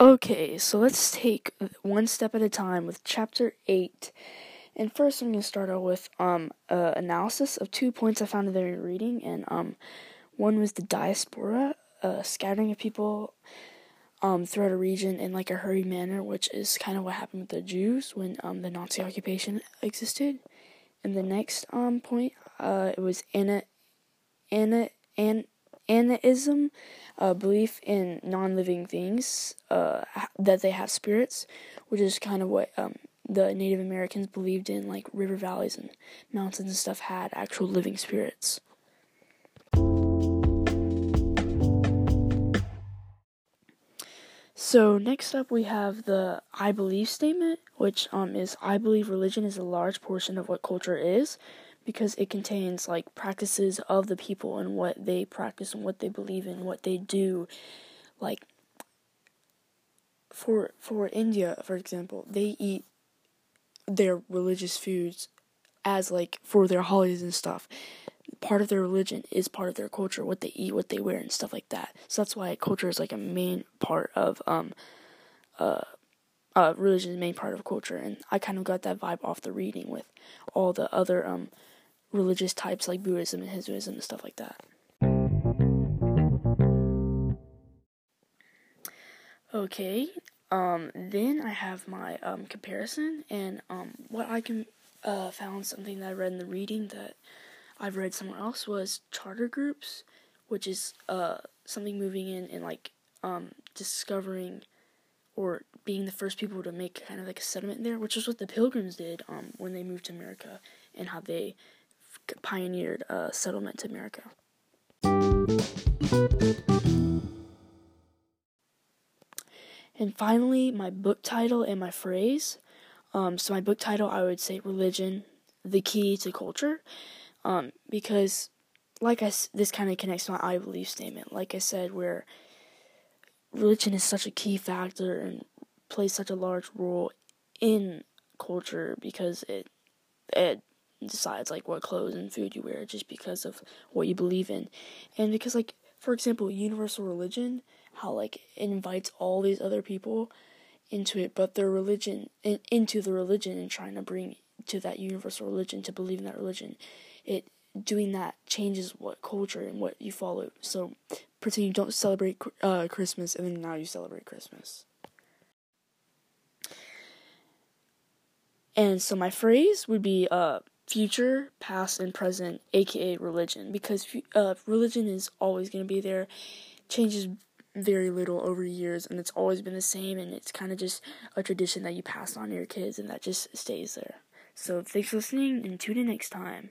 Okay, so let's take one step at a time with chapter 8. And first, I'm going to start out with um uh, analysis of two points I found in the reading, and um one was the diaspora, uh, scattering of people um throughout a region in like a hurried manner, which is kind of what happened with the Jews when um the Nazi occupation existed. And the next um point, uh, it was Anna, Anna, An, Anaism, uh, belief in non-living things, uh, that they have spirits, which is kind of what um the Native Americans believed in, like river valleys and mountains and stuff had actual living spirits. So next up we have the I believe statement, which um is I believe religion is a large portion of what culture is because it contains like practices of the people and what they practice and what they believe in, what they do. Like for for India, for example, they eat their religious foods as like for their holidays and stuff. Part of their religion is part of their culture, what they eat, what they wear, and stuff like that. So that's why culture is like a main part of um uh uh religion is main part of culture, and I kind of got that vibe off the reading with all the other um religious types like Buddhism and Hinduism and stuff like that. Okay, um, then I have my um, comparison, and um, what I can uh, found something that I read in the reading that I've read somewhere else was charter groups, which is uh, something moving in and like um, discovering or being the first people to make kind of like a settlement there, which is what the Pilgrims did um, when they moved to America and how they pioneered a settlement to America. And finally, my book title and my phrase. Um, so my book title, I would say religion, the key to culture, um, because like I this kind of connects to my I believe statement. Like I said, where religion is such a key factor and plays such a large role in culture because it it decides like what clothes and food you wear just because of what you believe in, and because like for example, universal religion how like it invites all these other people into it, but their religion in, into the religion and trying to bring to that universal religion to believe in that religion. It doing that changes what culture and what you follow. So pretend you don't celebrate uh, Christmas and then now you celebrate Christmas. And so my phrase would be uh, future, past, and present, aka religion, because uh, religion is always going to be there, changes very little over years and it's always been the same and it's kind of just a tradition that you pass on to your kids and that just stays there. So thanks for listening and tune in next time.